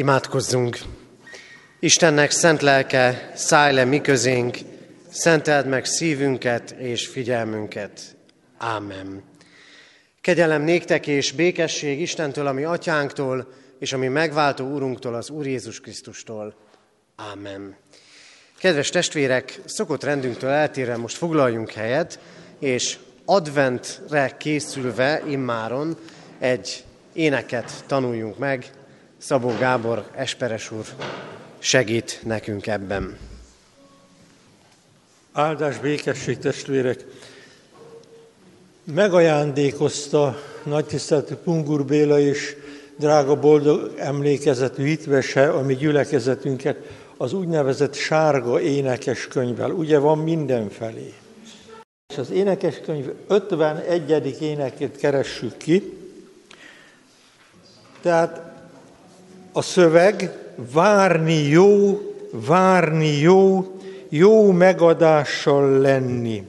Imádkozzunk! Istennek szent lelke, szállj le mi közénk, szenteld meg szívünket és figyelmünket. Ámen. Kegyelem néktek és békesség Istentől, ami atyánktól, és ami megváltó úrunktól, az Úr Jézus Krisztustól. Ámen. Kedves testvérek, szokott rendünktől eltérve most foglaljunk helyet, és adventre készülve immáron egy éneket tanuljunk meg. Szabó Gábor Esperes úr segít nekünk ebben. Áldás, békesség, testvérek! Megajándékozta nagy tiszteletű Pungur Béla és drága boldog emlékezetű hitvese mi gyülekezetünket az úgynevezett sárga énekes könyvvel. Ugye van mindenfelé. És az énekeskönyv 51. énekét keressük ki. Tehát a szöveg várni jó, várni jó, jó megadással lenni.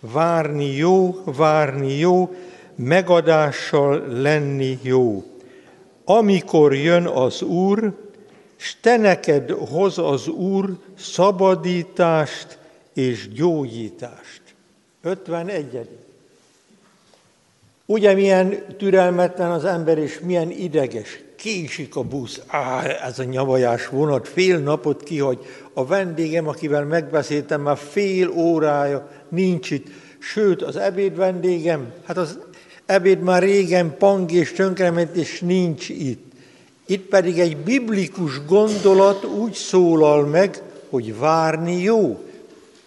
Várni jó, várni jó, megadással lenni jó. Amikor jön az Úr, s te neked hoz az Úr szabadítást és gyógyítást. 51. Ugye milyen türelmetlen az ember, és milyen ideges. Késik a busz. Á, ez a nyavajás vonat fél napot kihagy. A vendégem, akivel megbeszéltem, már fél órája nincs itt. Sőt, az ebéd vendégem, hát az ebéd már régen pang és tönkrement, és nincs itt. Itt pedig egy biblikus gondolat úgy szólal meg, hogy várni jó.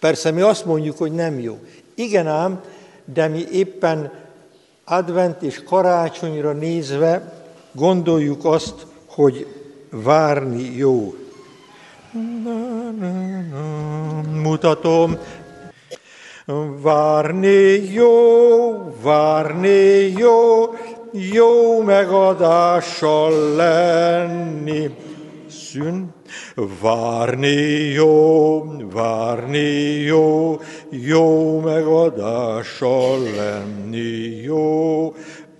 Persze mi azt mondjuk, hogy nem jó. Igen ám, de mi éppen advent és karácsonyra nézve gondoljuk azt, hogy várni jó. Mutatom, várni jó, várni jó, jó megadással lenni. Szűn, Várni jó, várni jó, jó megadással lenni jó,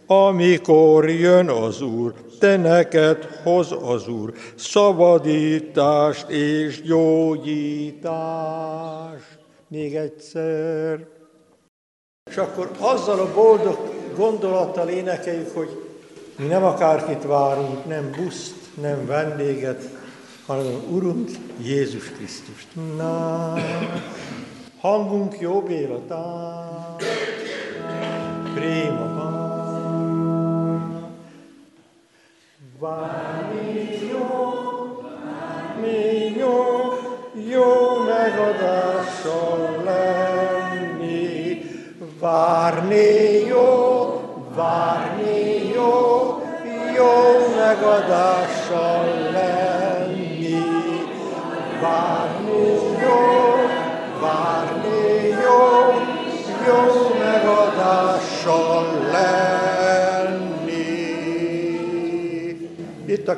amikor jön az Úr, te neked hoz az Úr szabadítást és gyógyítást. Még egyszer. És akkor azzal a boldog gondolattal énekeljük, hogy mi nem akárkit várunk, nem buszt, nem vendéget, hanem Urunk Jézus Krisztust. Na, hangunk jó Béla,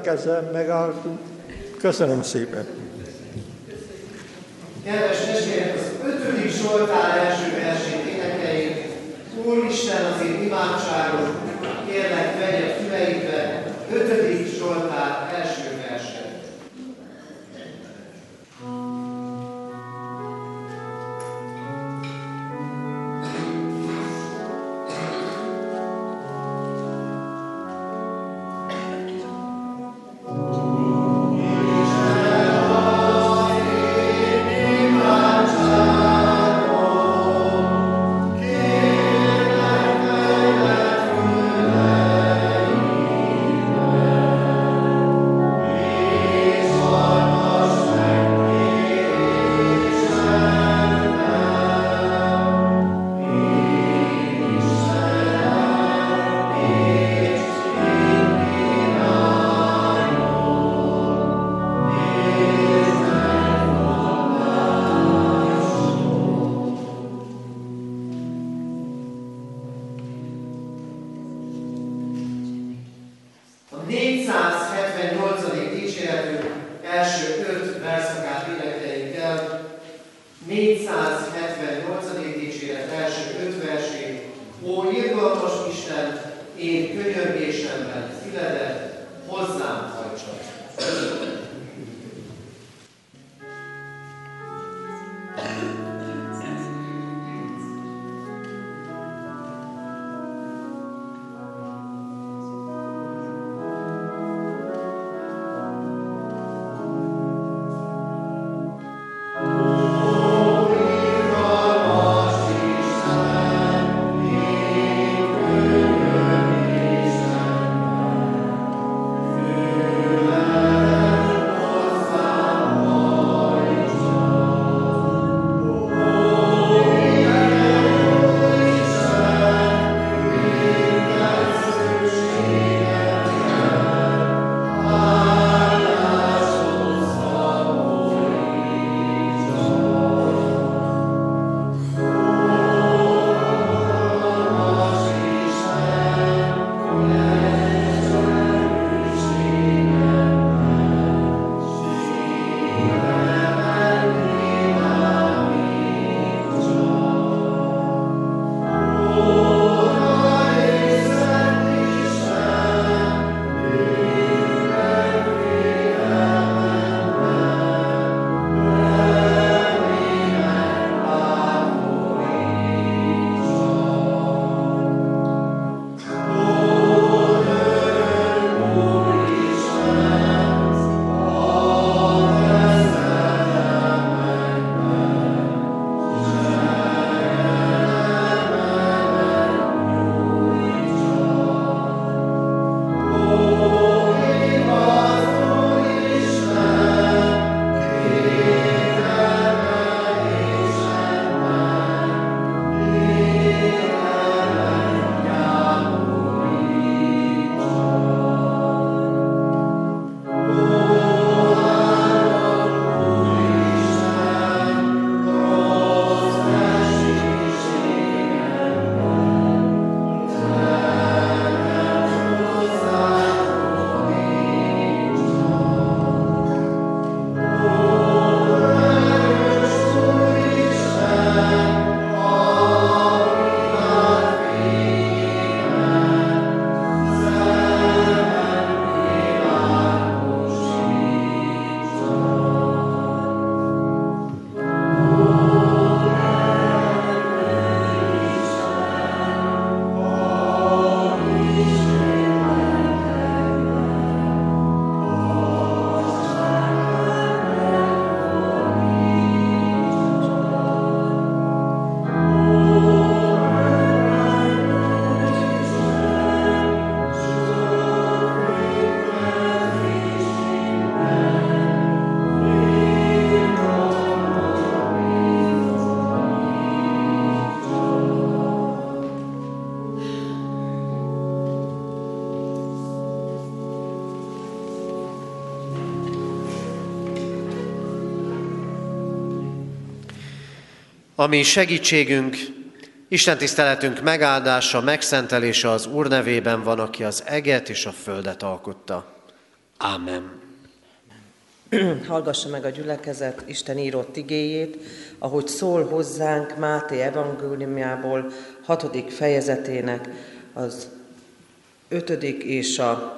Kezem, megálltunk. Köszönöm szépen. Ami segítségünk, Isten tiszteletünk megáldása, megszentelése az Úr nevében van, aki az eget és a földet alkotta. Ámen. Hallgassa meg a gyülekezet Isten írott igéjét, ahogy szól hozzánk Máté evangéliumjából, hatodik fejezetének az ötödik és a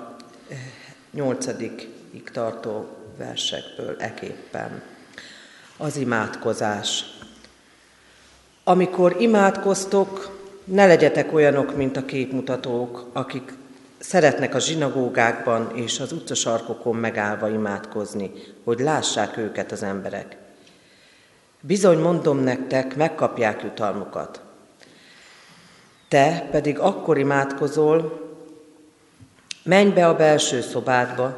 nyolcadikig tartó versekből eképpen. Az imádkozás. Amikor imádkoztok, ne legyetek olyanok, mint a képmutatók, akik szeretnek a zsinagógákban és az utcasarkokon megállva imádkozni, hogy lássák őket az emberek. Bizony mondom nektek, megkapják jutalmukat. Te pedig akkor imádkozol, menj be a belső szobádba,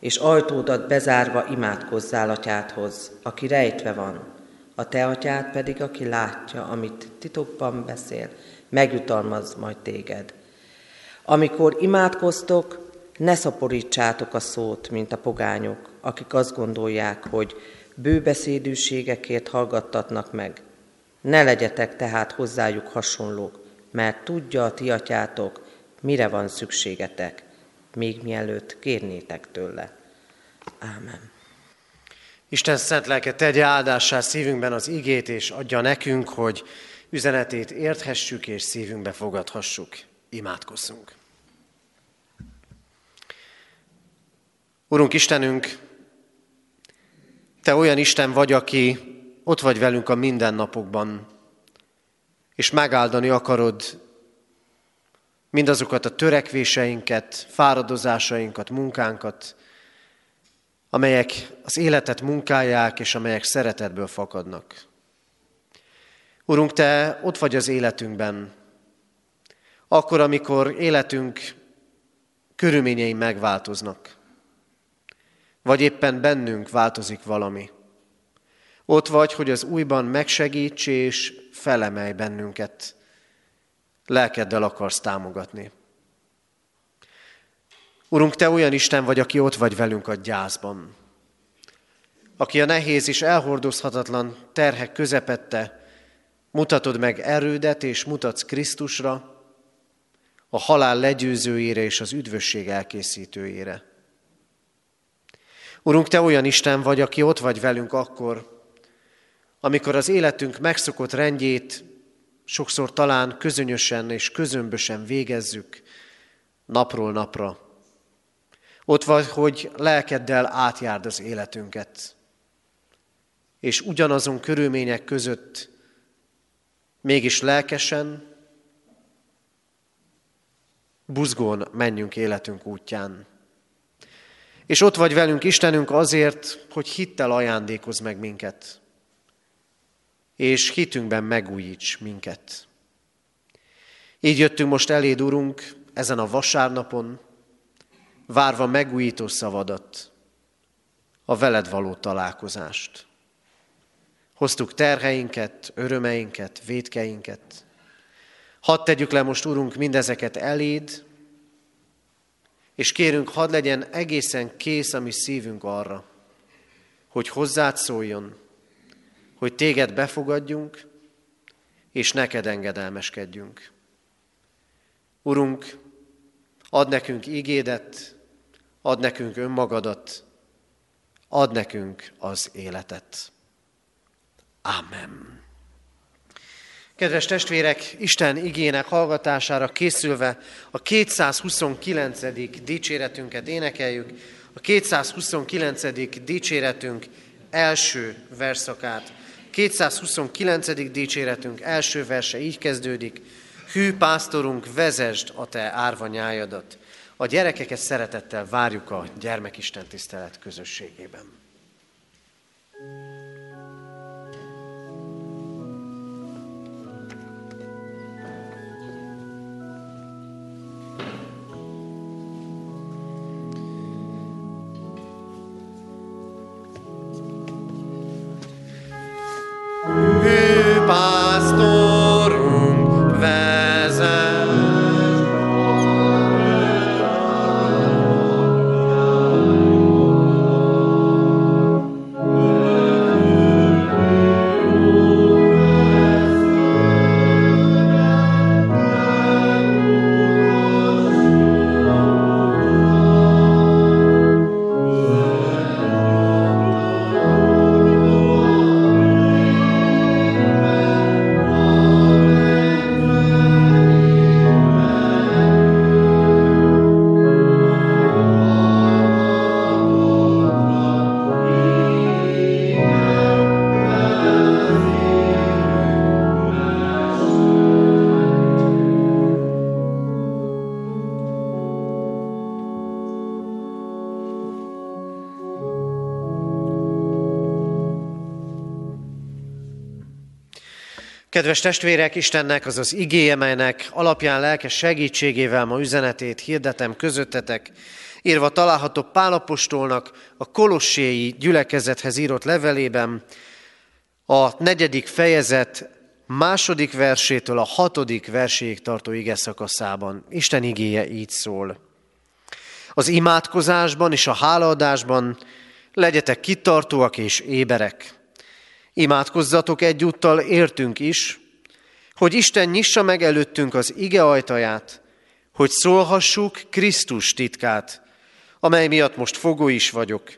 és ajtódat bezárva imádkozzál atyádhoz, aki rejtve van a te atyád pedig, aki látja, amit titokban beszél, megjutalmaz majd téged. Amikor imádkoztok, ne szaporítsátok a szót, mint a pogányok, akik azt gondolják, hogy bőbeszédűségekért hallgattatnak meg. Ne legyetek tehát hozzájuk hasonlók, mert tudja a ti atyátok, mire van szükségetek, még mielőtt kérnétek tőle. Ámen. Isten szent lelke tegye áldássá szívünkben az igét, és adja nekünk, hogy üzenetét érthessük és szívünkbe fogadhassuk. Imádkozzunk. Urunk Istenünk, Te olyan Isten vagy, aki ott vagy velünk a mindennapokban, és megáldani akarod mindazokat a törekvéseinket, fáradozásainkat, munkánkat, amelyek az életet munkálják, és amelyek szeretetből fakadnak. Urunk, Te ott vagy az életünkben, akkor, amikor életünk körülményei megváltoznak, vagy éppen bennünk változik valami. Ott vagy, hogy az újban megsegíts és felemelj bennünket. Lelkeddel akarsz támogatni. Urunk, Te olyan Isten vagy, aki ott vagy velünk a gyászban. Aki a nehéz és elhordozhatatlan terhek közepette mutatod meg erődet és mutatsz Krisztusra, a halál legyőzőjére és az üdvösség elkészítőjére. Urunk, Te olyan Isten vagy, aki ott vagy velünk akkor, amikor az életünk megszokott rendjét sokszor talán közönösen és közömbösen végezzük napról napra. Ott vagy, hogy lelkeddel átjárd az életünket, és ugyanazon körülmények között mégis lelkesen, buzgón menjünk életünk útján. És ott vagy velünk Istenünk azért, hogy hittel ajándékoz meg minket, és hitünkben megújíts minket. Így jöttünk most eléd, Urunk, ezen a vasárnapon, várva megújító szavadat, a veled való találkozást. Hoztuk terheinket, örömeinket, védkeinket. Hadd tegyük le most, Urunk, mindezeket eléd, és kérünk, hadd legyen egészen kész a mi szívünk arra, hogy hozzád szóljon, hogy téged befogadjunk, és neked engedelmeskedjünk. Urunk, ad nekünk ígédet, ad nekünk önmagadat, ad nekünk az életet. Amen. Kedves testvérek, Isten igének hallgatására készülve a 229. dicséretünket énekeljük. A 229. dicséretünk első verszakát. 229. dicséretünk első verse így kezdődik. Hű pásztorunk, vezesd a te árvanyájadat. A gyerekeket szeretettel várjuk a gyermekisten tisztelet közösségében. Kedves testvérek, Istennek az az igéje, melynek alapján lelkes segítségével ma üzenetét hirdetem közöttetek, írva található Pálapostolnak a kolosséi gyülekezethez írott levelében, a negyedik fejezet második versétől a hatodik verséig tartó ige szakaszában. Isten igéje így szól. Az imádkozásban és a hálaadásban legyetek kitartóak és éberek Imádkozzatok egyúttal értünk is, hogy Isten nyissa meg előttünk az ige ajtaját, hogy szólhassuk Krisztus titkát, amely miatt most fogó is vagyok,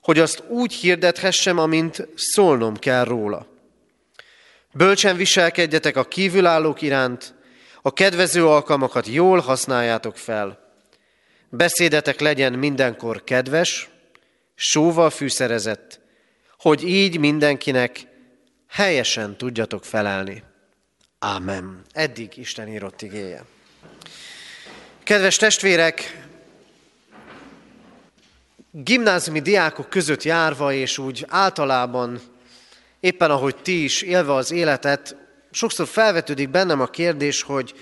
hogy azt úgy hirdethessem, amint szólnom kell róla. Bölcsen viselkedjetek a kívülállók iránt, a kedvező alkalmakat jól használjátok fel. Beszédetek legyen mindenkor kedves, sóval fűszerezett, hogy így mindenkinek helyesen tudjatok felelni. Ámen. Eddig Isten írott igéje. Kedves testvérek, gimnáziumi diákok között járva, és úgy általában éppen ahogy ti is élve az életet, sokszor felvetődik bennem a kérdés, hogy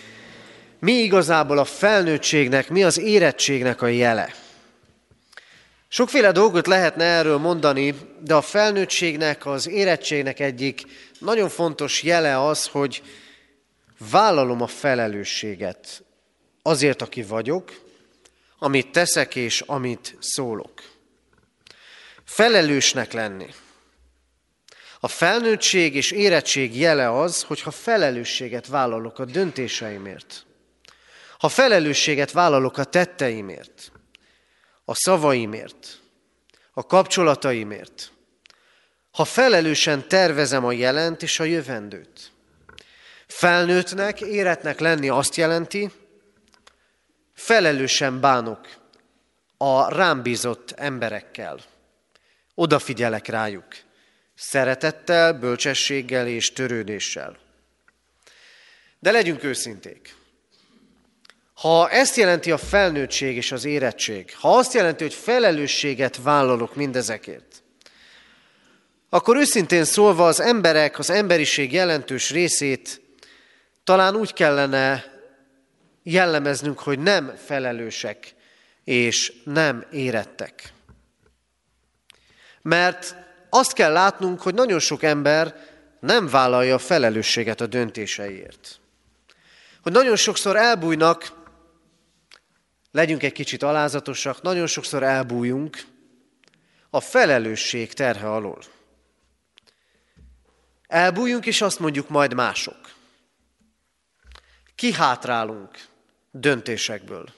mi igazából a felnőttségnek, mi az érettségnek a jele. Sokféle dolgot lehetne erről mondani, de a felnőttségnek, az érettségnek egyik nagyon fontos jele az, hogy vállalom a felelősséget azért, aki vagyok, amit teszek és amit szólok. Felelősnek lenni. A felnőttség és érettség jele az, hogyha felelősséget vállalok a döntéseimért. Ha felelősséget vállalok a tetteimért, a szavaimért, a kapcsolataimért, ha felelősen tervezem a jelent és a jövendőt. Felnőttnek, éretnek lenni azt jelenti, felelősen bánok a rám bízott emberekkel. Odafigyelek rájuk, szeretettel, bölcsességgel és törődéssel. De legyünk őszinték. Ha ezt jelenti a felnőttség és az érettség, ha azt jelenti, hogy felelősséget vállalok mindezekért, akkor őszintén szólva az emberek, az emberiség jelentős részét talán úgy kellene jellemeznünk, hogy nem felelősek és nem érettek. Mert azt kell látnunk, hogy nagyon sok ember nem vállalja a felelősséget a döntéseiért. Hogy nagyon sokszor elbújnak, legyünk egy kicsit alázatosak, nagyon sokszor elbújunk a felelősség terhe alól. Elbújunk, és azt mondjuk majd mások. Kihátrálunk döntésekből.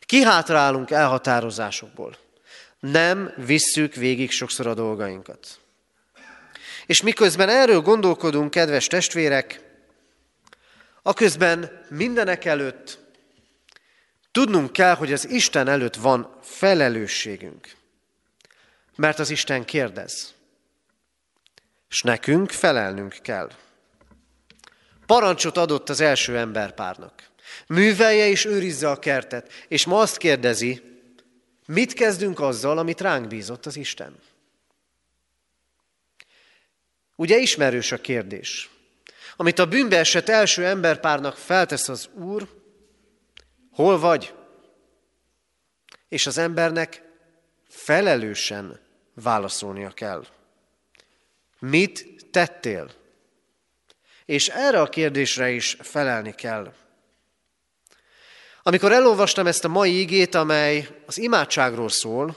Kihátrálunk elhatározásokból. Nem visszük végig sokszor a dolgainkat. És miközben erről gondolkodunk, kedves testvérek, aközben mindenek előtt tudnunk kell, hogy az Isten előtt van felelősségünk. Mert az Isten kérdez. És nekünk felelnünk kell. Parancsot adott az első emberpárnak. Művelje és őrizze a kertet. És ma azt kérdezi, mit kezdünk azzal, amit ránk bízott az Isten? Ugye ismerős a kérdés. Amit a bűnbe esett első emberpárnak feltesz az Úr, hol vagy? És az embernek felelősen válaszolnia kell. Mit tettél? És erre a kérdésre is felelni kell. Amikor elolvastam ezt a mai igét, amely az imádságról szól,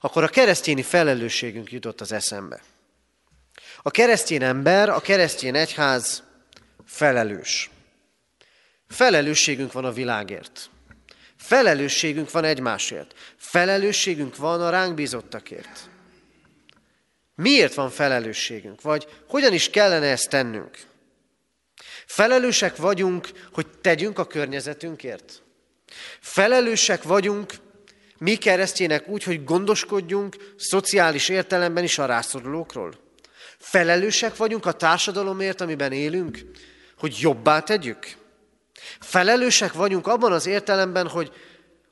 akkor a keresztényi felelősségünk jutott az eszembe. A keresztény ember, a keresztény egyház felelős. Felelősségünk van a világért. Felelősségünk van egymásért. Felelősségünk van a ránk bízottakért. Miért van felelősségünk? Vagy hogyan is kellene ezt tennünk? Felelősek vagyunk, hogy tegyünk a környezetünkért. Felelősek vagyunk mi keresztjének úgy, hogy gondoskodjunk szociális értelemben is a rászorulókról. Felelősek vagyunk a társadalomért, amiben élünk, hogy jobbá tegyük. Felelősek vagyunk abban az értelemben, hogy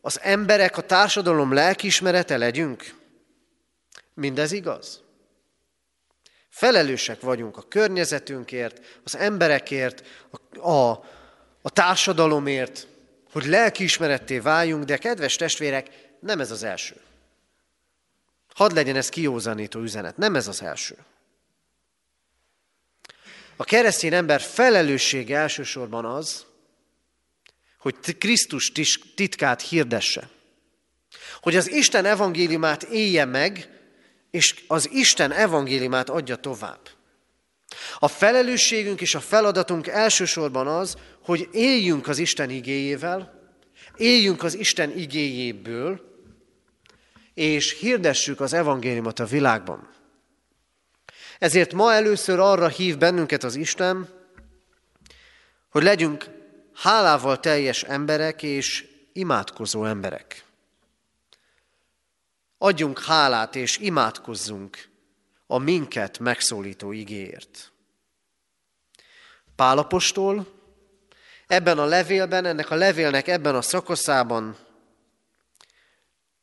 az emberek, a társadalom lelkiismerete legyünk. Mindez igaz? Felelősek vagyunk a környezetünkért, az emberekért, a, a, a társadalomért, hogy lelkiismeretté váljunk, de kedves testvérek, nem ez az első. Hadd legyen ez kiózanító üzenet, nem ez az első. A keresztény ember felelőssége elsősorban az, hogy Krisztus titkát hirdesse. Hogy az Isten evangéliumát élje meg, és az Isten evangéliumát adja tovább. A felelősségünk és a feladatunk elsősorban az, hogy éljünk az Isten igéjével, éljünk az Isten igéjéből, és hirdessük az evangéliumot a világban. Ezért ma először arra hív bennünket az Isten, hogy legyünk hálával teljes emberek, és imádkozó emberek. Adjunk hálát és imádkozzunk a minket megszólító igéért. Pálapostól ebben a levélben, ennek a levélnek ebben a szakaszában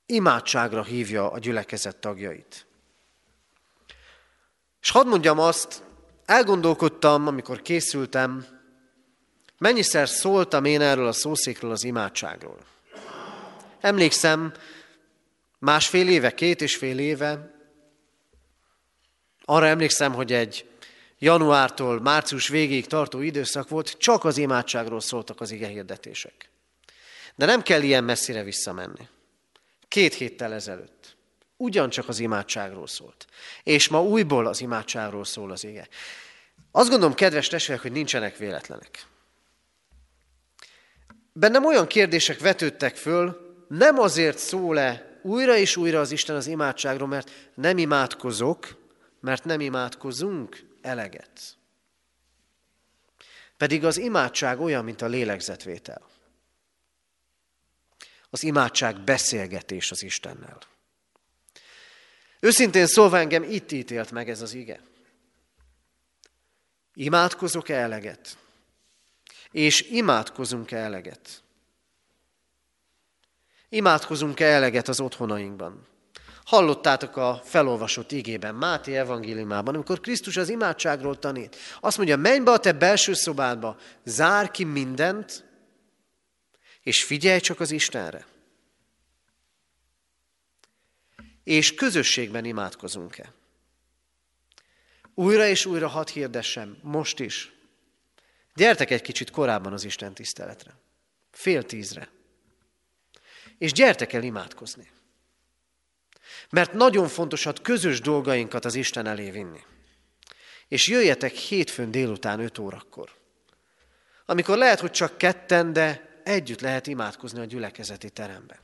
imádságra hívja a gyülekezet tagjait. És hadd mondjam azt, elgondolkodtam, amikor készültem, mennyiszer szóltam én erről a szószékről, az imádságról. Emlékszem, másfél éve, két és fél éve, arra emlékszem, hogy egy januártól március végéig tartó időszak volt, csak az imádságról szóltak az ige hirdetések. De nem kell ilyen messzire visszamenni. Két héttel ezelőtt. Ugyancsak az imádságról szólt. És ma újból az imádságról szól az ige. Azt gondolom, kedves testvérek, hogy nincsenek véletlenek. Bennem olyan kérdések vetődtek föl, nem azért szól-e újra és újra az Isten az imádságról, mert nem imádkozok, mert nem imádkozunk eleget. Pedig az imádság olyan, mint a lélegzetvétel. Az imádság beszélgetés az Istennel. Őszintén szólva engem itt ítélt meg ez az ige. Imádkozok-e eleget? És imádkozunk-e eleget? Imádkozunk-e eleget az otthonainkban? Hallottátok a felolvasott igében, Máté evangéliumában, amikor Krisztus az imádságról tanít. Azt mondja, menj be a te belső szobádba, zár ki mindent, és figyelj csak az Istenre. És közösségben imádkozunk-e? Újra és újra hadd hirdessem, most is. Gyertek egy kicsit korábban az Isten tiszteletre. Fél tízre. És gyertek el imádkozni. Mert nagyon fontos a közös dolgainkat az Isten elé vinni. És jöjjetek hétfőn délután 5 órakor. Amikor lehet, hogy csak ketten, de együtt lehet imádkozni a gyülekezeti teremben.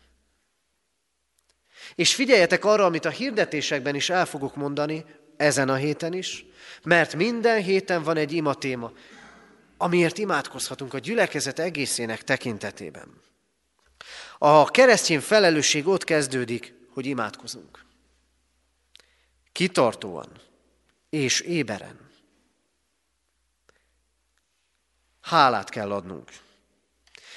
És figyeljetek arra, amit a hirdetésekben is el fogok mondani, ezen a héten is, mert minden héten van egy ima téma, amiért imádkozhatunk a gyülekezet egészének tekintetében. A keresztény felelősség ott kezdődik, hogy imádkozunk. Kitartóan és éberen. Hálát kell adnunk.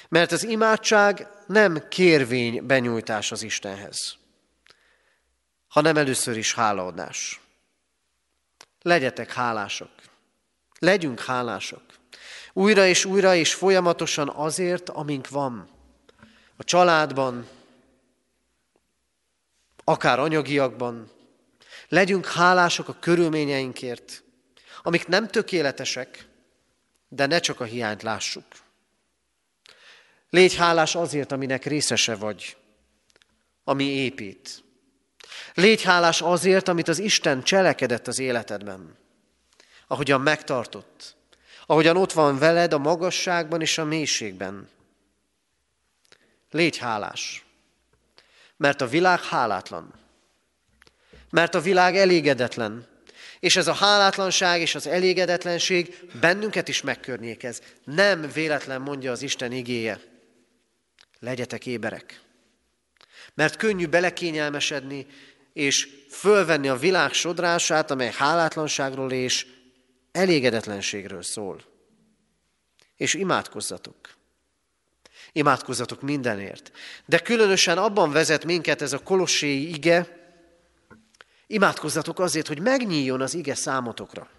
Mert az imádság nem kérvény benyújtás az Istenhez, hanem először is hálaadás. Legyetek hálások. Legyünk hálások. Újra és újra és folyamatosan azért, amink van. A családban, akár anyagiakban. Legyünk hálások a körülményeinkért, amik nem tökéletesek, de ne csak a hiányt lássuk. Légy hálás azért, aminek részese vagy, ami épít. Légy hálás azért, amit az Isten cselekedett az életedben, ahogyan megtartott, ahogyan ott van veled a magasságban és a mélységben. Légy hálás. Mert a világ hálátlan. Mert a világ elégedetlen. És ez a hálátlanság és az elégedetlenség bennünket is megkörnyékez. Nem véletlen mondja az Isten igéje. Legyetek éberek. Mert könnyű belekényelmesedni, és fölvenni a világ sodrását, amely hálátlanságról és elégedetlenségről szól. És imádkozzatok. Imádkozzatok mindenért. De különösen abban vezet minket ez a kolosséi ige, imádkozzatok azért, hogy megnyíljon az ige számotokra.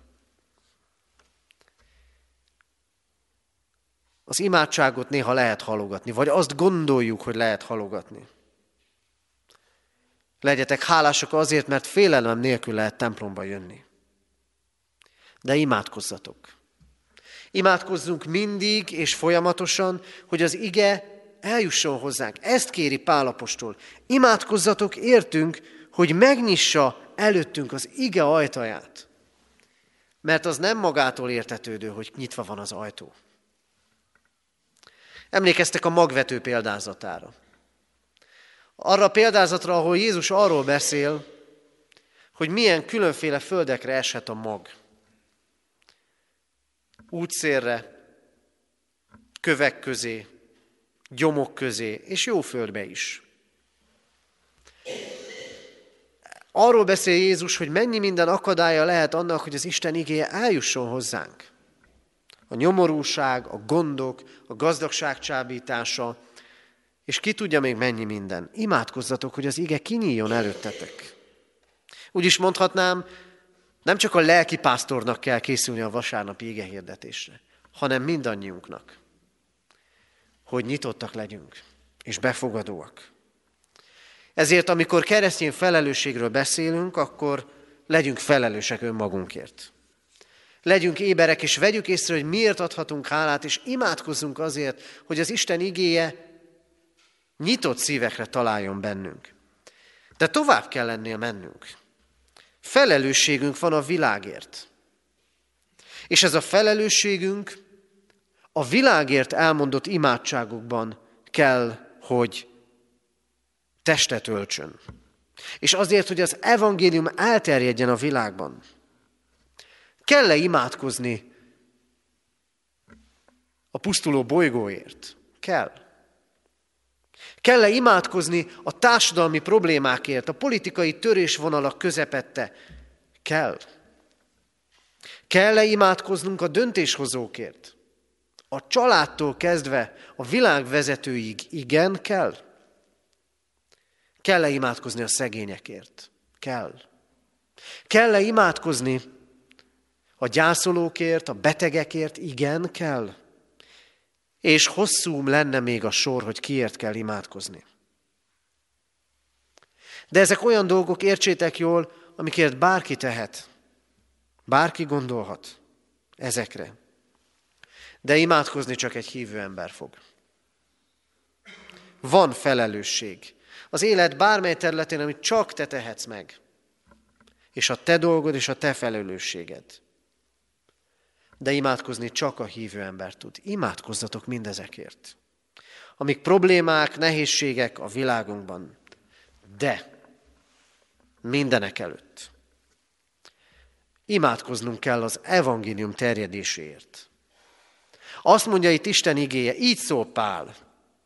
Az imádságot néha lehet halogatni, vagy azt gondoljuk, hogy lehet halogatni. Legyetek hálások azért, mert félelem nélkül lehet templomba jönni. De imádkozzatok. Imádkozzunk mindig és folyamatosan, hogy az ige eljusson hozzánk. Ezt kéri Pálapostól. Imádkozzatok értünk, hogy megnyissa előttünk az ige ajtaját. Mert az nem magától értetődő, hogy nyitva van az ajtó. Emlékeztek a magvető példázatára. Arra a példázatra, ahol Jézus arról beszél, hogy milyen különféle földekre eshet a mag útszélre, kövek közé, gyomok közé, és jó földbe is. Arról beszél Jézus, hogy mennyi minden akadálya lehet annak, hogy az Isten igéje eljusson hozzánk. A nyomorúság, a gondok, a gazdagság csábítása, és ki tudja még mennyi minden. Imádkozzatok, hogy az ige kinyíljon előttetek. Úgy is mondhatnám, nem csak a lelki pásztornak kell készülni a vasárnapi ige hirdetésre, hanem mindannyiunknak, hogy nyitottak legyünk, és befogadóak. Ezért, amikor keresztény felelősségről beszélünk, akkor legyünk felelősek önmagunkért. Legyünk éberek, és vegyük észre, hogy miért adhatunk hálát, és imádkozzunk azért, hogy az Isten igéje nyitott szívekre találjon bennünk. De tovább kell lennél mennünk. Felelősségünk van a világért. És ez a felelősségünk a világért elmondott imádságokban kell, hogy testet öltsön. És azért, hogy az evangélium elterjedjen a világban. Kell-e imádkozni a pusztuló bolygóért? Kell. Kell-e imádkozni a társadalmi problémákért, a politikai törésvonalak közepette? Kell. Kell-e imádkoznunk a döntéshozókért? A családtól kezdve a világ vezetőig igen kell. Kell-e imádkozni a szegényekért? Kell. Kell-e imádkozni a gyászolókért, a betegekért? Igen, kell. És hosszú lenne még a sor, hogy kiért kell imádkozni. De ezek olyan dolgok, értsétek jól, amikért bárki tehet. Bárki gondolhat ezekre. De imádkozni csak egy hívő ember fog. Van felelősség. Az élet bármely területén, amit csak te tehetsz meg. És a te dolgod és a te felelősséged. De imádkozni csak a hívő ember tud. Imádkozzatok mindezekért. Amik problémák, nehézségek a világunkban. De mindenek előtt. Imádkoznunk kell az evangélium terjedéséért. Azt mondja itt Isten igéje, így szól Pál.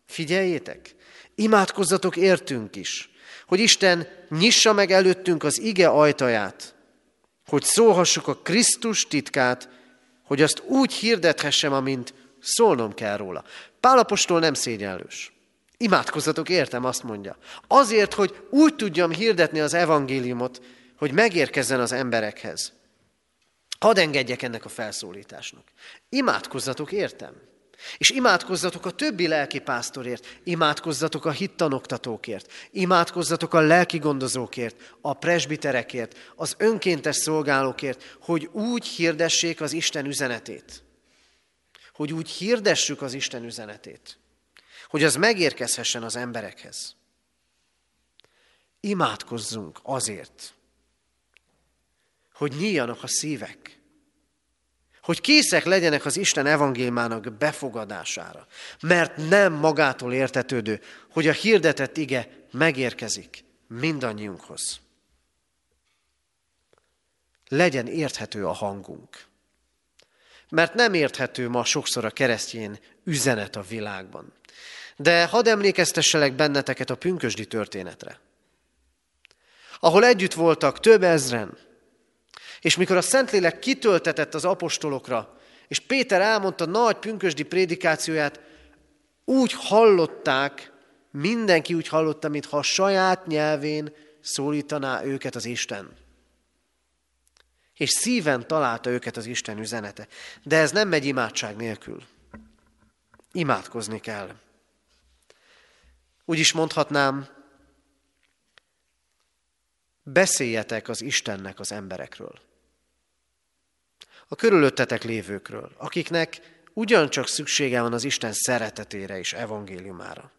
Figyeljétek, imádkozzatok értünk is, hogy Isten nyissa meg előttünk az ige ajtaját, hogy szólhassuk a Krisztus titkát, hogy azt úgy hirdethessem, amint szólnom kell róla. Pálapostól nem szégyenlős. Imádkozzatok, értem, azt mondja. Azért, hogy úgy tudjam hirdetni az evangéliumot, hogy megérkezzen az emberekhez. Hadd engedjek ennek a felszólításnak. Imádkozzatok, értem. És imádkozzatok a többi lelki pásztorért, imádkozzatok a hittanoktatókért, imádkozzatok a lelki gondozókért, a presbiterekért, az önkéntes szolgálókért, hogy úgy hirdessék az Isten üzenetét. Hogy úgy hirdessük az Isten üzenetét. Hogy az megérkezhessen az emberekhez. Imádkozzunk azért, hogy nyíljanak a szívek, hogy készek legyenek az Isten evangéliumának befogadására, mert nem magától értetődő, hogy a hirdetett ige megérkezik mindannyiunkhoz. Legyen érthető a hangunk. Mert nem érthető ma sokszor a keresztjén üzenet a világban. De hadd emlékeztesselek benneteket a pünkösdi történetre. Ahol együtt voltak több ezren, és mikor a Szentlélek kitöltetett az apostolokra, és Péter elmondta nagy pünkösdi prédikációját, úgy hallották, mindenki úgy hallotta, mintha a saját nyelvén szólítaná őket az Isten. És szíven találta őket az Isten üzenete. De ez nem megy imádság nélkül. Imádkozni kell. Úgy is mondhatnám, beszéljetek az Istennek az emberekről a körülöttetek lévőkről, akiknek ugyancsak szüksége van az Isten szeretetére és evangéliumára.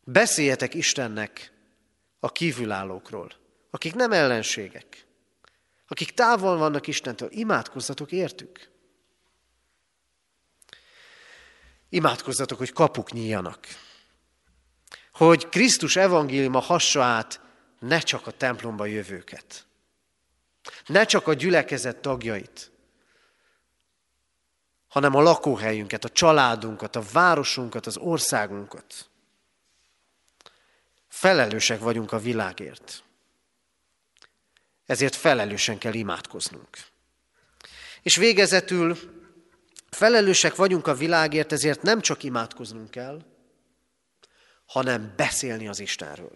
Beszéljetek Istennek a kívülállókról, akik nem ellenségek, akik távol vannak Istentől, imádkozzatok értük. Imádkozzatok, hogy kapuk nyíljanak. Hogy Krisztus evangéliuma hassa át ne csak a templomba jövőket, ne csak a gyülekezet tagjait, hanem a lakóhelyünket, a családunkat, a városunkat, az országunkat. Felelősek vagyunk a világért. Ezért felelősen kell imádkoznunk. És végezetül felelősek vagyunk a világért, ezért nem csak imádkoznunk kell, hanem beszélni az Istenről.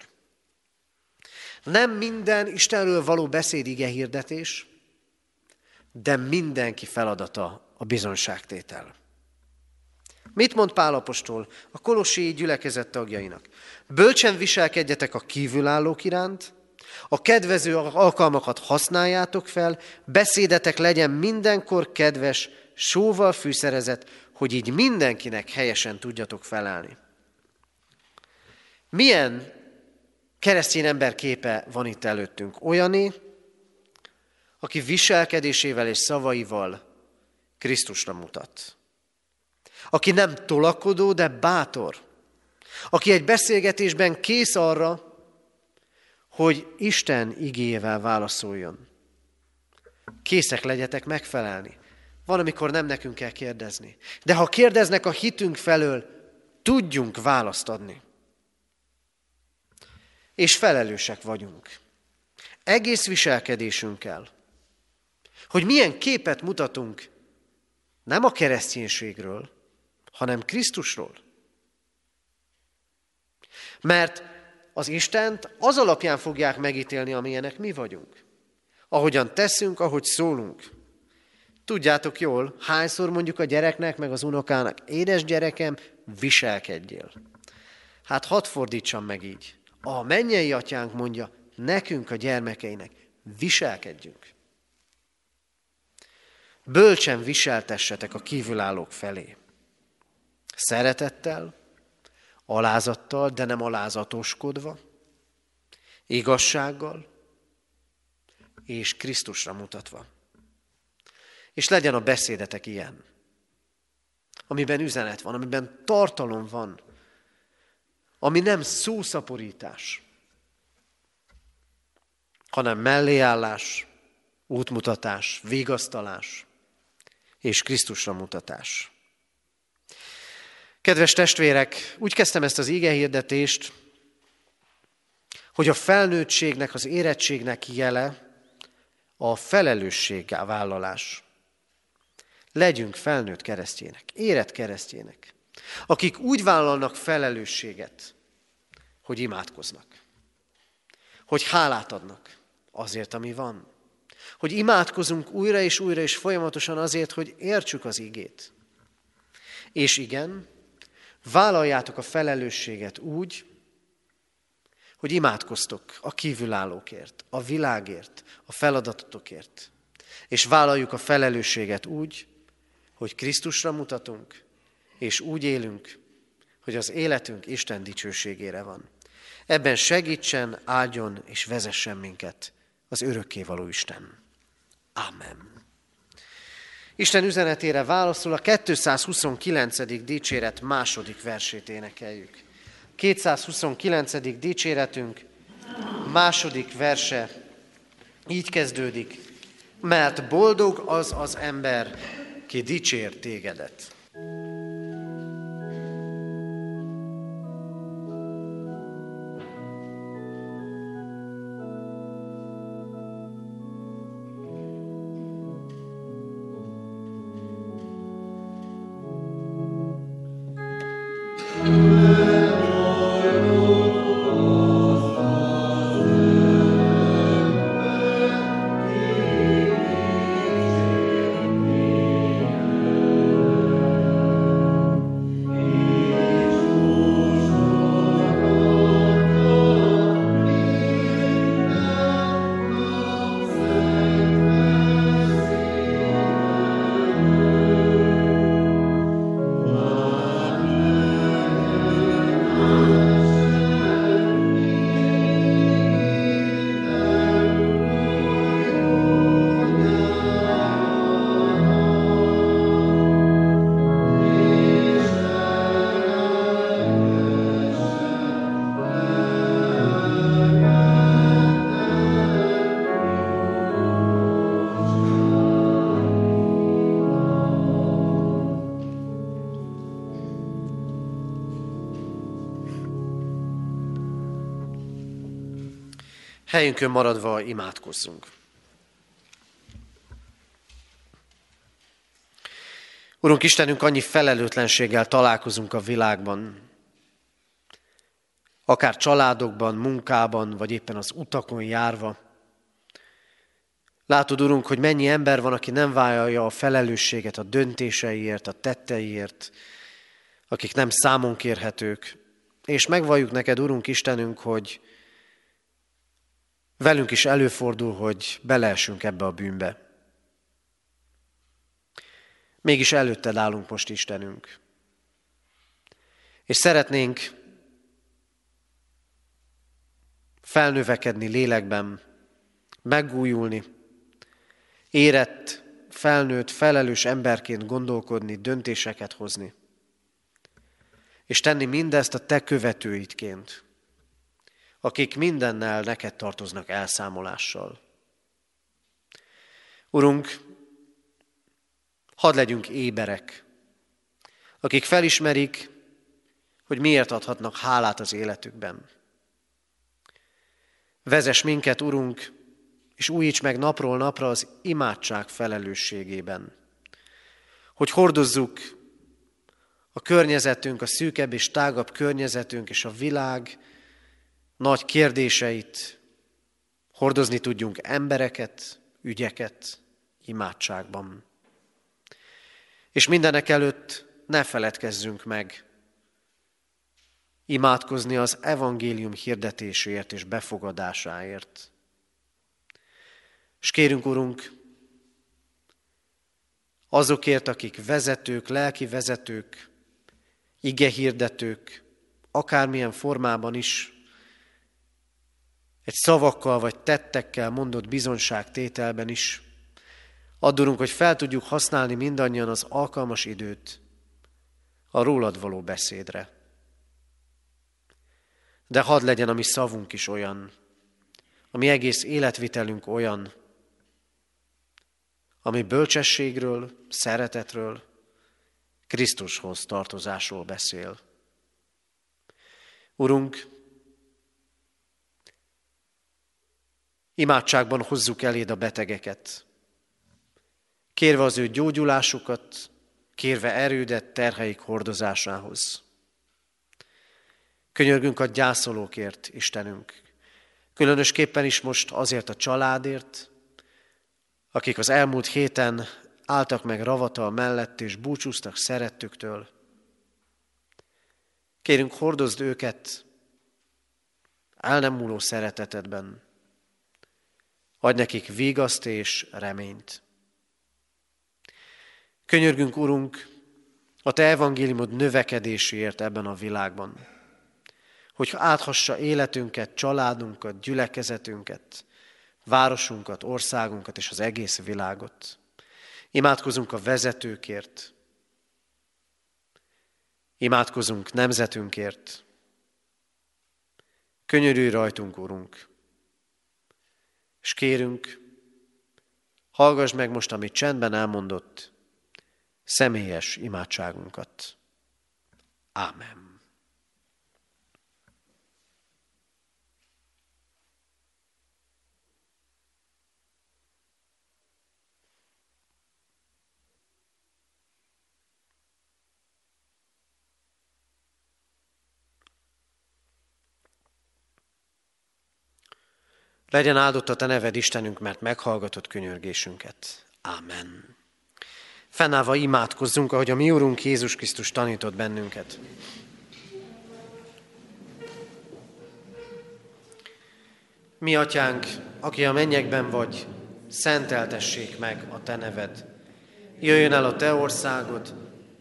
Nem minden Istenről való beszéd ige hirdetés, de mindenki feladata a bizonságtétel. Mit mond Pálapostól a kolossi gyülekezet tagjainak? Bölcsen viselkedjetek a kívülállók iránt, a kedvező alkalmakat használjátok fel, beszédetek legyen mindenkor kedves, sóval fűszerezett, hogy így mindenkinek helyesen tudjatok felelni. Milyen keresztény ember képe van itt előttünk? Olyané, aki viselkedésével és szavaival Krisztusra mutat. Aki nem tolakodó, de bátor. Aki egy beszélgetésben kész arra, hogy Isten igével válaszoljon. Készek legyetek megfelelni. Van, amikor nem nekünk kell kérdezni. De ha kérdeznek a hitünk felől, tudjunk választ adni. És felelősek vagyunk. Egész viselkedésünkkel. Hogy milyen képet mutatunk nem a kereszténységről, hanem Krisztusról. Mert az Istent az alapján fogják megítélni, amilyenek mi vagyunk. Ahogyan teszünk, ahogy szólunk. Tudjátok jól, hányszor mondjuk a gyereknek, meg az unokának, édes gyerekem, viselkedjél. Hát hadd fordítsam meg így. A mennyei atyánk mondja, nekünk a gyermekeinek, viselkedjünk. Bölcsen viseltessetek a kívülállók felé. Szeretettel, alázattal, de nem alázatoskodva, igazsággal és Krisztusra mutatva. És legyen a beszédetek ilyen, amiben üzenet van, amiben tartalom van, ami nem szószaporítás, hanem melléállás, útmutatás, vigasztalás és Krisztusra mutatás. Kedves testvérek, úgy kezdtem ezt az hirdetést, hogy a felnőttségnek, az érettségnek jele a felelősséggel vállalás. Legyünk felnőtt keresztjének, érett keresztjének, akik úgy vállalnak felelősséget, hogy imádkoznak, hogy hálát adnak azért, ami van, hogy imádkozunk újra és újra és folyamatosan azért, hogy értsük az igét. És igen, Vállaljátok a felelősséget úgy, hogy imádkoztok a kívülállókért, a világért, a feladatotokért. És vállaljuk a felelősséget úgy, hogy Krisztusra mutatunk, és úgy élünk, hogy az életünk Isten dicsőségére van. Ebben segítsen, áldjon és vezessen minket az örökkévaló Isten. Amen. Isten üzenetére válaszol a 229. dicséret második versét énekeljük. 229. dicséretünk második verse így kezdődik, mert boldog az az ember, ki dicsér tégedet. Helyünkön maradva imádkozzunk. Urunk Istenünk, annyi felelőtlenséggel találkozunk a világban, akár családokban, munkában, vagy éppen az utakon járva. Látod, Urunk, hogy mennyi ember van, aki nem vállalja a felelősséget a döntéseiért, a tetteiért, akik nem számon kérhetők. És megvalljuk neked, Urunk Istenünk, hogy velünk is előfordul, hogy beleesünk ebbe a bűnbe. Mégis előtted állunk most, Istenünk. És szeretnénk felnövekedni lélekben, megújulni, érett, felnőtt, felelős emberként gondolkodni, döntéseket hozni. És tenni mindezt a te követőidként, akik mindennel neked tartoznak elszámolással. Urunk, hadd legyünk éberek, akik felismerik, hogy miért adhatnak hálát az életükben. Vezes minket, Urunk, és újíts meg napról napra az imádság felelősségében. Hogy hordozzuk a környezetünk, a szűkebb és tágabb környezetünk és a világ nagy kérdéseit, hordozni tudjunk embereket, ügyeket imádságban. És mindenek előtt ne feledkezzünk meg imádkozni az evangélium hirdetéséért és befogadásáért. És kérünk, Urunk, azokért, akik vezetők, lelki vezetők, ige hirdetők, akármilyen formában is, egy szavakkal vagy tettekkel mondott bizonságtételben is, Addurunk, hogy fel tudjuk használni mindannyian az alkalmas időt a rólad való beszédre. De hadd legyen a mi szavunk is olyan, a mi egész életvitelünk olyan, ami bölcsességről, szeretetről, Krisztushoz tartozásról beszél. Urunk, imádságban hozzuk eléd a betegeket, kérve az ő gyógyulásukat, kérve erődet terheik hordozásához. Könyörgünk a gyászolókért, Istenünk, különösképpen is most azért a családért, akik az elmúlt héten álltak meg ravata mellett és búcsúztak szerettüktől. Kérünk, hordozd őket el nem múló szeretetedben. Adj nekik vigaszt és reményt. Könyörgünk, Urunk, a Te evangéliumod növekedéséért ebben a világban, hogy áthassa életünket, családunkat, gyülekezetünket, városunkat, országunkat és az egész világot. Imádkozunk a vezetőkért, imádkozunk nemzetünkért, könyörülj rajtunk, Urunk, és kérünk, hallgass meg most, amit csendben elmondott, személyes imádságunkat. Ámen. Legyen áldott a Te neved, Istenünk, mert meghallgatott könyörgésünket. Ámen. Fennállva imádkozzunk, ahogy a mi Úrunk Jézus Krisztus tanított bennünket. Mi, Atyánk, aki a mennyekben vagy, szenteltessék meg a Te neved. Jöjjön el a Te országod,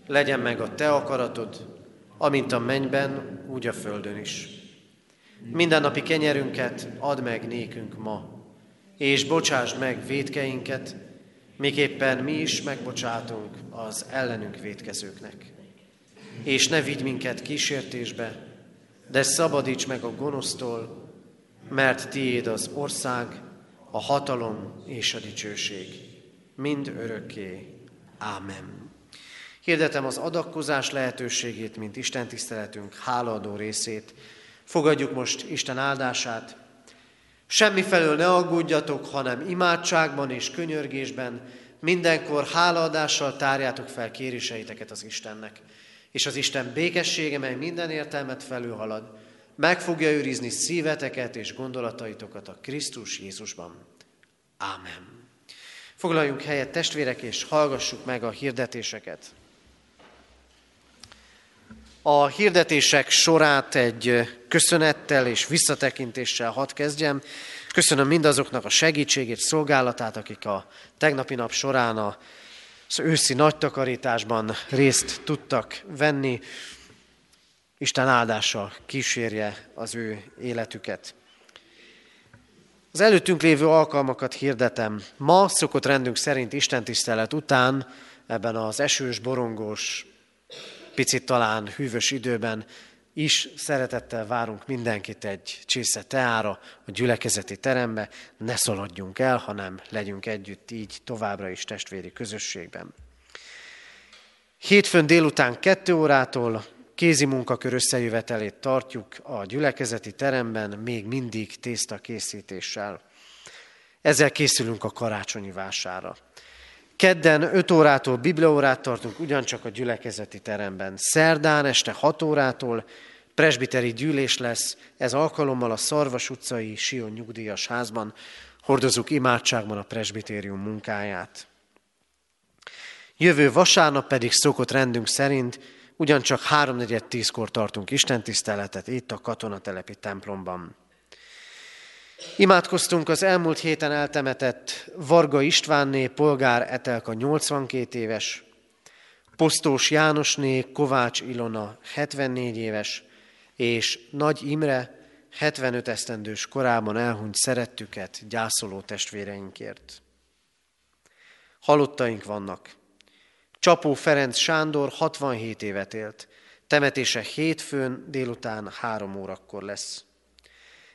legyen meg a Te akaratod, amint a mennyben, úgy a földön is. Mindennapi kenyerünket add meg nékünk ma, és bocsásd meg védkeinket, miképpen mi is megbocsátunk az ellenünk védkezőknek. És ne vigy minket kísértésbe, de szabadíts meg a gonosztól, mert tiéd az ország, a hatalom és a dicsőség, mind örökké. Ámen. Hirdetem az adakozás lehetőségét, mint Isten tiszteletünk hálaadó részét. Fogadjuk most Isten áldását. Semmifelől ne aggódjatok, hanem imádságban és könyörgésben mindenkor hálaadással tárjátok fel kéréseiteket az Istennek. És az Isten békessége, mely minden értelmet felülhalad, meg fogja őrizni szíveteket és gondolataitokat a Krisztus Jézusban. Ámen. Foglaljunk helyet testvérek, és hallgassuk meg a hirdetéseket. A hirdetések sorát egy köszönettel és visszatekintéssel hadd kezdjem. Köszönöm mindazoknak a segítségét, szolgálatát, akik a tegnapi nap során az őszi nagy takarításban részt tudtak venni. Isten áldása kísérje az ő életüket. Az előttünk lévő alkalmakat hirdetem. Ma szokott rendünk szerint Isten tisztelet után ebben az esős, borongós, picit talán hűvös időben is szeretettel várunk mindenkit egy csésze teára, a gyülekezeti terembe. Ne szaladjunk el, hanem legyünk együtt így továbbra is testvéri közösségben. Hétfőn délután kettő órától kézi munkakör összejövetelét tartjuk a gyülekezeti teremben, még mindig tészta készítéssel. Ezzel készülünk a karácsonyi vására. Kedden 5 órától bibliaórát tartunk ugyancsak a gyülekezeti teremben. Szerdán este 6 órától presbiteri gyűlés lesz, ez alkalommal a Szarvas utcai Sion nyugdíjas házban. Hordozunk imádságban a presbitérium munkáját. Jövő vasárnap pedig szokott rendünk szerint ugyancsak 3.4.10-kor tartunk istentiszteletet itt a katonatelepi templomban. Imádkoztunk az elmúlt héten eltemetett Varga Istvánné, polgár Etelka 82 éves, Posztós Jánosné, Kovács Ilona 74 éves, és Nagy Imre 75 esztendős korában elhunyt szerettüket gyászoló testvéreinkért. Halottaink vannak. Csapó Ferenc Sándor 67 évet élt, temetése hétfőn délután három órakor lesz.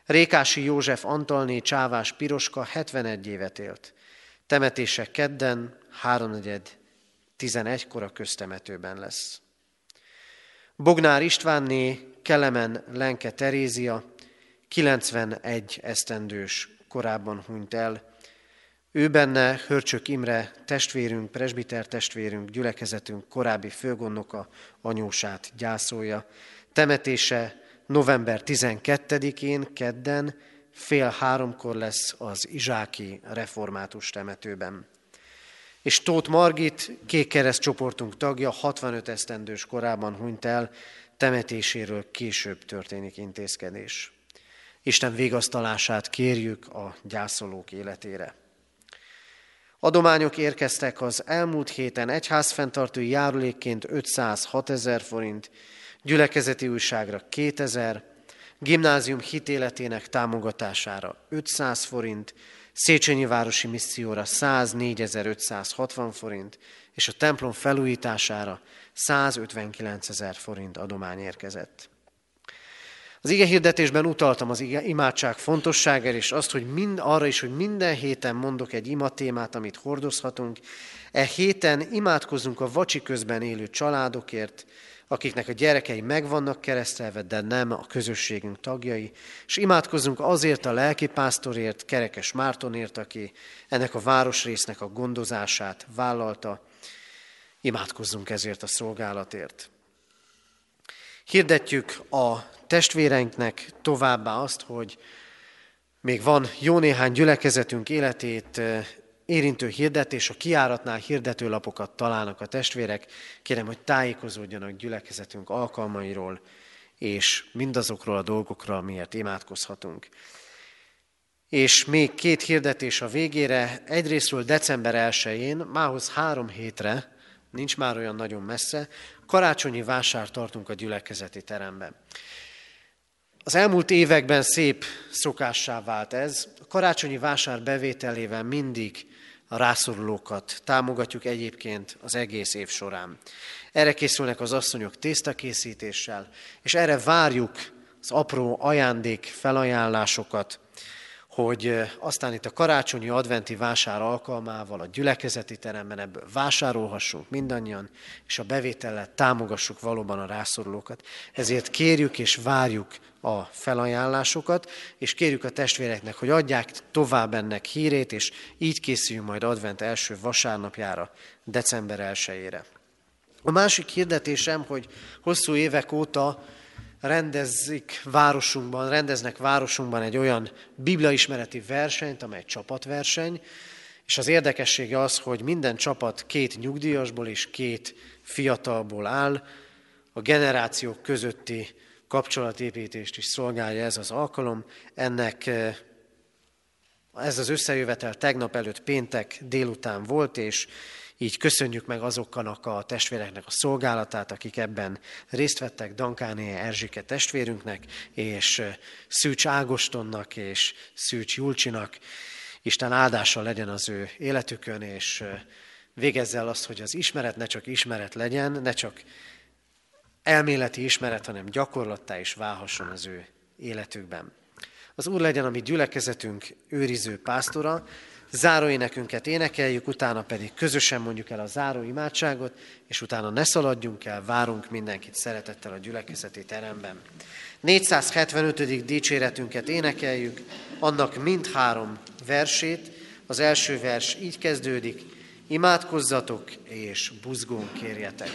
Rékási József Antalné Csávás Piroska 71 évet élt. Temetése kedden, háromnegyed, 11-kor a köztemetőben lesz. Bognár Istvánné Kelemen Lenke Terézia 91 esztendős korábban hunyt el. Ő benne Hörcsök Imre testvérünk, presbiter testvérünk, gyülekezetünk korábbi főgondnoka anyósát gyászolja. Temetése november 12-én, kedden, fél háromkor lesz az Izsáki református temetőben. És Tóth Margit, kék csoportunk tagja, 65 esztendős korában hunyt el, temetéséről később történik intézkedés. Isten végasztalását kérjük a gyászolók életére. Adományok érkeztek az elmúlt héten egyházfenntartói járulékként 506 ezer forint, gyülekezeti újságra 2000, gimnázium hitéletének támogatására 500 forint, Széchenyi Városi Misszióra 104.560 forint, és a templom felújítására 159 ezer forint adomány érkezett. Az ige hirdetésben utaltam az ige, imádság fontosságára, és azt, hogy mind, arra is, hogy minden héten mondok egy imatémát, amit hordozhatunk. E héten imádkozunk a vacsi közben élő családokért, akiknek a gyerekei meg vannak keresztelve, de nem a közösségünk tagjai, és imádkozunk azért a lelkipásztorért, Kerekes Mártonért, aki ennek a városrésznek a gondozását vállalta. Imádkozzunk ezért a szolgálatért. Hirdetjük a testvéreinknek továbbá azt, hogy még van jó néhány gyülekezetünk életét érintő hirdetés, a kiáratnál hirdetőlapokat találnak a testvérek. Kérem, hogy tájékozódjanak gyülekezetünk alkalmairól, és mindazokról a dolgokról, miért imádkozhatunk. És még két hirdetés a végére. Egyrésztről december 1-én, mához három hétre, nincs már olyan nagyon messze, karácsonyi vásár tartunk a gyülekezeti teremben. Az elmúlt években szép szokássá vált ez. A karácsonyi vásár bevételével mindig a rászorulókat támogatjuk egyébként az egész év során. Erre készülnek az asszonyok tésztakészítéssel, és erre várjuk az apró ajándék felajánlásokat, hogy aztán itt a karácsonyi adventi vásár alkalmával a gyülekezeti teremben ebből vásárolhassunk mindannyian, és a bevétellel támogassuk valóban a rászorulókat. Ezért kérjük és várjuk a felajánlásokat, és kérjük a testvéreknek, hogy adják tovább ennek hírét, és így készüljünk majd advent első vasárnapjára, december 1-ére. A másik hirdetésem, hogy hosszú évek óta rendezik városunkban, rendeznek városunkban egy olyan bibliaismereti versenyt, amely csapatverseny, és az érdekessége az, hogy minden csapat két nyugdíjasból és két fiatalból áll, a generációk közötti kapcsolatépítést is szolgálja ez az alkalom. Ennek eh, ez az összejövetel tegnap előtt péntek délután volt, és így köszönjük meg azoknak a testvéreknek a szolgálatát, akik ebben részt vettek, Dankáné Erzsike testvérünknek, és Szűcs Ágostonnak, és Szűcs Julcsinak. Isten áldása legyen az ő életükön, és végezze el azt, hogy az ismeret ne csak ismeret legyen, ne csak elméleti ismeret, hanem gyakorlattá is válhasson az ő életükben. Az Úr legyen a mi gyülekezetünk őriző pásztora, záróénekünket énekeljük, utána pedig közösen mondjuk el a záró imádságot, és utána ne szaladjunk el, várunk mindenkit szeretettel a gyülekezeti teremben. 475. dicséretünket énekeljük, annak mindhárom versét. Az első vers így kezdődik, imádkozzatok és buzgón kérjetek.